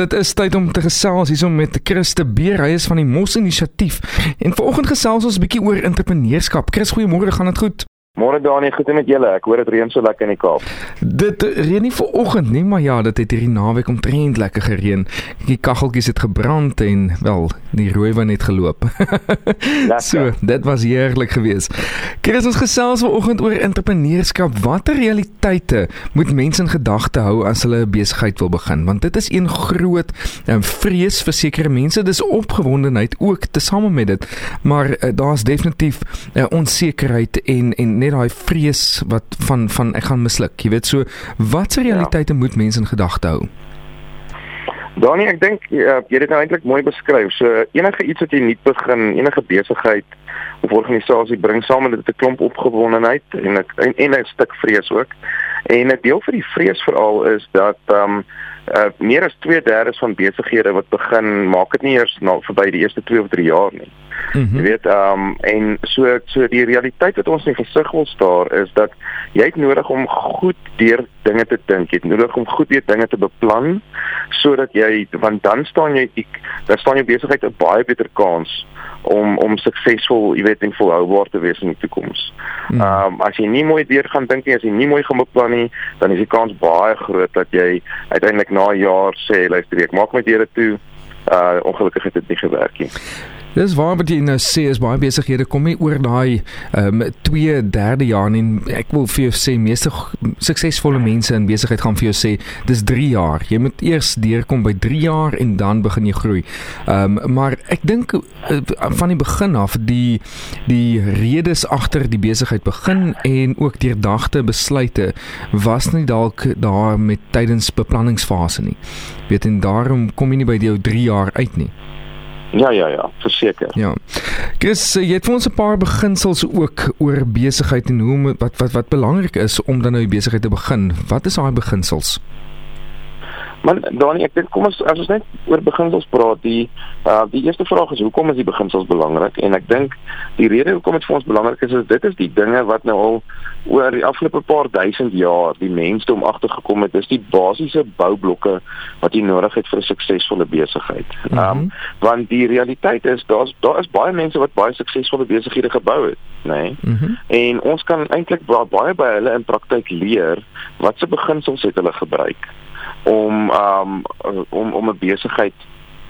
Dit is tyd om te gesels hierso met Christe Beer, hy is van die Mos Inisiatief. En vanoggend gesels ons 'n bietjie oor entrepreneurskap. Chris, goeiemôre, gaan dit goed? Môre Dani, goed met julle. Ek hoor dit reën so lekker in die Kaap. Dit reën nie vanoggend nie, maar ja, dit het hierdie naweek omtrent lekker gereën. Die kaggeltjies het gebrand en wel, die rooi wyn het geloop. so, dit was heerlik geweest. Chris, ons gesels vanoggend oor entrepreneurskap. Watter realiteite moet mense in gedagte hou as hulle 'n besigheid wil begin? Want dit is een groot um, vrees vir sekere mense. Dis opgewondenheid ook tesame met dit, maar uh, daar's definitief uh, onsekerheid en en net daai vrees wat van van ek gaan misluk. Jy weet so watse realiteite ja. moet mense in gedagte hou? Danie, ek dink uh, jy het dit nou eintlik mooi beskryf. So enige iets wat jy nuut begin, enige besigheid of organisasie bring saam met dit 'n klomp opgewondenheid en 'n en 'n stuk vrees ook. En 'n deel van die vrees veral is dat ehm um, uh meer as 2/3 van besighede wat begin maak dit nie eers na verby die eerste 2 of 3 jaar nie. Mm -hmm. Jy weet, ehm um, en so so die realiteit wat ons in gesig wil staar is dat jy het nodig om goed deur dinge te dink. Jy het nodig om goed deur dinge te beplan sodat jy want dan staan jy dan staan jou besigheid 'n baie beter kans om om suksesvol, jy weet, en volhoubaar te wees in die toekoms. Hmm. Ehm um, as jy nie mooi deur gaan dink nie, as jy nie mooi gaan beplan nie, dan is die kans baie groot dat jy uiteindelik na 'n jaar sê, luister, ek maak my deure toe. Uh ongelukkig het dit nie gewerk nie. Dis waar wat jy nou sê is baie besighede kom nie oor daai ehm um, 2 derde jaar en ek wil vir jou sê meeste suksesvolle mense in besigheid gaan vir jou sê dis 3 jaar. Jy moet eers deurkom by 3 jaar en dan begin jy groei. Ehm um, maar ek dink uh, van die begin af die die redes agter die besigheid begin en ook deurdagte besluite was nie dalk daar met tydens beplanningsfase nie. Weet en daarom kom jy nie by jou 3 jaar uit nie. Ja ja ja, verseker. Ja. Chris, jy het vir ons 'n paar beginsels ook oor besigheid en hoe wat wat wat belangrik is om dan nou die besigheid te begin. Wat is daai beginsels? Maar Dani, ek dink kom ons as ons net oor beginsels praat, die uh die eerste vraag is hoekom is die beginsels belangrik? En ek dink die rede hoekom dit vir ons belangrik is is dit is die dinge wat nou al oor die afgelope paar duisend jaar die mensdom agtergekom het. Dis die basiese boublokke wat jy nodig het vir 'n suksesvolle besigheid. Mm -hmm. Um want die realiteit is daar's daar is baie mense wat baie suksesvolle besighede gebou het, nê? Nee? Mm -hmm. En ons kan eintlik baie by hulle in praktyk leer watse beginsels het hulle gebruik om um om om 'n besigheid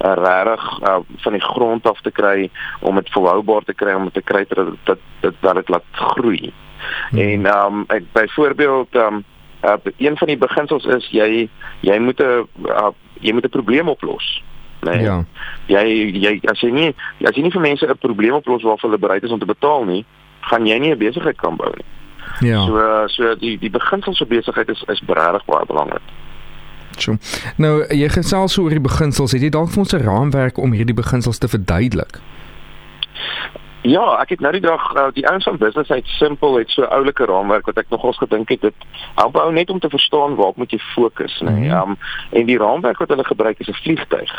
uh, regtig uh, van die grond af te kry om dit volhoubaar te kry om dit te kry dat dat dat, dat dit laat groei. Hmm. En um ek byvoorbeeld um uh, een van die beginsels is jy jy moet 'n uh, jy moet 'n probleem oplos. Nee. Ja. Jy jy as jy nie as jy nie vir mense 'n probleem oplos waarvoor hulle bereid is om te betaal nie, gaan jy nie 'n besigheid kan bou nie. Ja. So so die die beginsels vir besigheid is is regtig baie belangrik. So. Nou, jy gesels oor die beginsels. Het jy dalk vir ons 'n raamwerk om hierdie beginsels te verduidelik? Ja, ek het nou die dag uh, die ouens van business uit simpel het so oulike raamwerk wat ek nogals gedink het dit help ou net om te verstaan waar moet jy fokus, nê. Nee? Um, en die raamwerk wat hulle gebruik is 'n vliegtyg.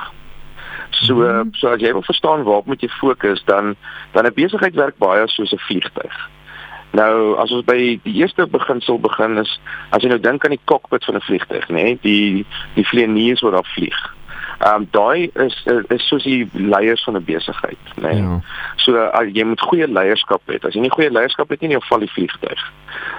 So mm -hmm. so as jy wil verstaan waar moet jy fokus, dan dan 'n besigheid werk baie soos 'n vliegtyg. Nou as ons by die eerste beginsel begin is as jy nou dink aan die cockpit van 'n vliegtuig, nê, nee, die die vlieëniers wat daar vlieg. Ehm um, daai is is soos die leiers van 'n besigheid, nê. Nee. Ja. So uh, jy moet goeie leierskap hê. As jy nie goeie leierskap het nie, dan val die vliegtuig.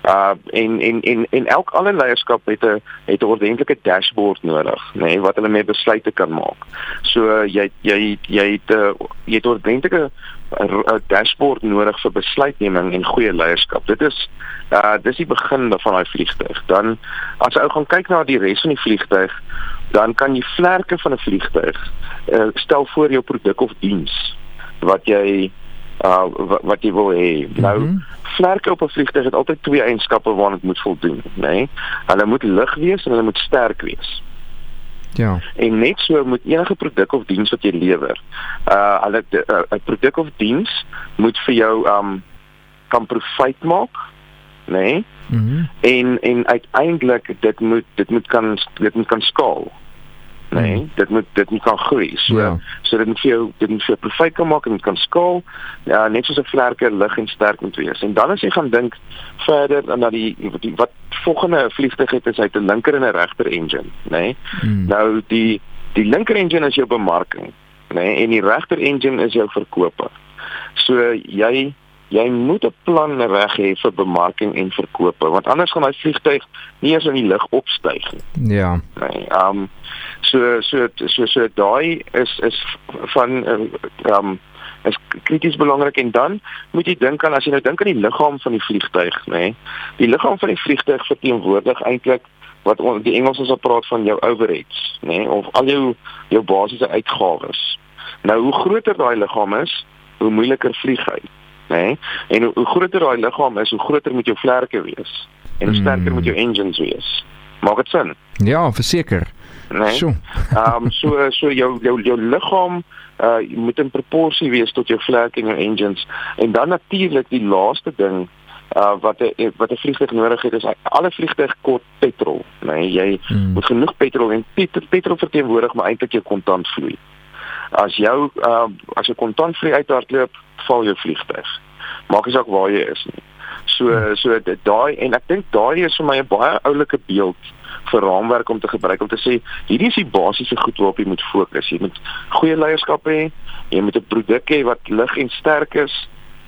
Uh en en en en elk alle leierskap het 'n het 'n ordentlike dashboard nodig, nê, nee, wat hulle mee besluite kan maak. So jy jy jy het 'n uh, jy het ordentlike 'n dashboard nodig vir besluitneming en goeie leierskap. Dit is uh dis die begin van daai vliegtuig. Dan as jy ou gaan kyk na die res van die vliegtuig, dan kan jy vlerke van 'n vliegtuig uh, stel voor jou produk of diens wat jy uh wat, wat jy wil hê. Nou mm -hmm. vlerke op 'n vliegtuig het altyd twee eienskappe waaraan dit moet voldoen, né? Nee? Hulle moet lig wees en hulle moet sterk wees. Ja. En net so moet enige produk of diens wat jy lewer, uh hulle 'n uh, produk of diens moet vir jou um kan profijt maak, né? Nee? Mhm. Mm en en uiteindelik dit moet dit moet kan dit moet kan skaal nee, mm. dit moet dit moet kan groei. So ja. so dit moet vir jou dit moet vir profijt kan maak en kan skaal. Ja, net soos 'n vlerke lig en sterk moet wees. En dan as jy gaan dink verder na die, die wat volgende vliegtuig het is hy 'n linker en 'n regter engine, nê? Nee? Mm. Nou die Die linker engine is jou bemarking, né? Nee, en die regter engine is jou verkope. So jy jy moet 'n plan reg hê vir bemarking en verkope, want anders gaan daai vliegtyg nie eens in die lug opstyg nie. Ja. Nee, um so so so so daai is is van um is krities belangrik en dan moet jy dink aan as jy nou dink aan die liggaam van die vliegtyg, nê. Nee, die liggaam van die vliegtyg verteenwoordig eintlik wat on, die Engelsers op praat van jou overheads, nê, nee, of al jou jou basiese uitgawes. Nou hoe groter daai liggaam is, hoe moeiliker vlieg hy, nê? Nee, en hoe, hoe groter daai liggaam is, hoe groter moet jou vlerke wees en hoe sterker mm. moet jou engines wees. Maak dit sin? Ja, verseker. Nee. Ehm um, so so jou jou jou liggaam uh moet in proporsie wees tot jou vlerke en jou engines en dan natuurlik die laaste ding uh wat 'n wat 'n vliegtuig nodig het is alle vliegtuig kort petrol, né? Nee, jy hmm. moet genoeg petrol en petrol, petrol verteenwoordig maar eintlik jou kontantvloei. As jou uh as jou kontantvloei uithardloop, val jou vliegtuig. Maak nie saak waar jy is nie. So so daai en ek dink daai is vir my 'n baie oulike beeld vir raamwerk om te gebruik om te sê hierdie is die basiese goed waarop jy moet fokus. Jy moet goeie leierskap hê, jy moet 'n produk hê wat lig en sterk is,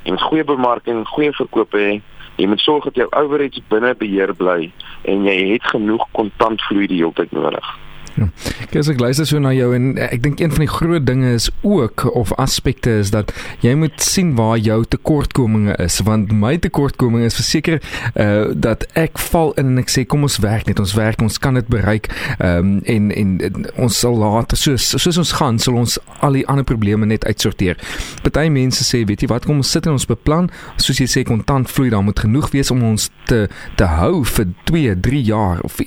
jy moet goeie bemarking, goeie verkoop hê. Jy moet sorg dat jou overheads binne beheer bly en jy het genoeg kontantvloei die hele tyd nodig. Ja. Kyk, ek luister so na jou en ek dink een van die groot dinge is ook of aspekte is dat jy moet sien waar jou tekortkominge is want my tekortkominge is verseker uh dat ek val in en ek sê kom ons werk net ons werk ons kan dit bereik um en, en en ons sal later soos soos ons gaan sal ons al die ander probleme net uitsorteer. Party mense sê weet jy wat kom ons sit in ons beplan soos jy sê kontant vloei daar moet genoeg wees om ons te te hou vir 2, 3 jaar of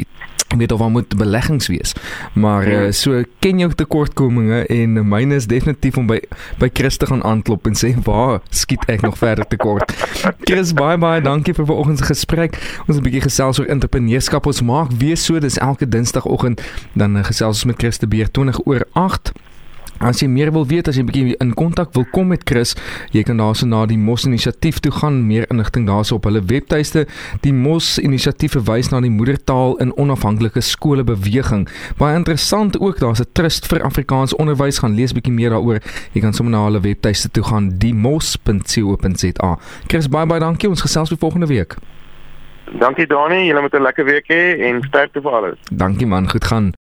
ek weet of daar moet beleggings wees. Maar ja. uh, so ken jou tekortkominge en myne is definitief om by by Chris te gaan aanklop en sê waar skiet ek nog verder tekort. Chris, bye bye, dankie vir vanoggend se gesprek. Ons 'n bietjie gesels oor entrepreneurskap. Ons maak weer so, dis elke Dinsdagoggend dan uh, gesels ons met Chris te beer 20 oor 8. As jy meer wil weet, as jy 'n bietjie in kontak wil kom met Chris, jy kan daarso na die Mos inisiatief toe gaan, meer inligting daarso op hulle webtuiste. Die Mos inisiatief verwys na die moedertaal in onafhanklike skole beweging. Baie interessant ook, daar's 'n trust vir Afrikaans onderwys, gaan lees bietjie meer daaroor. Jy kan sommer na hulle webtuiste toe gaan, diemos.co.za. Chris, baie baie dankie. Ons gesels weer volgende week. Dankie Dani, julle moet 'n lekker week hê en sterkte vir alles. Dankie man, goed gaan.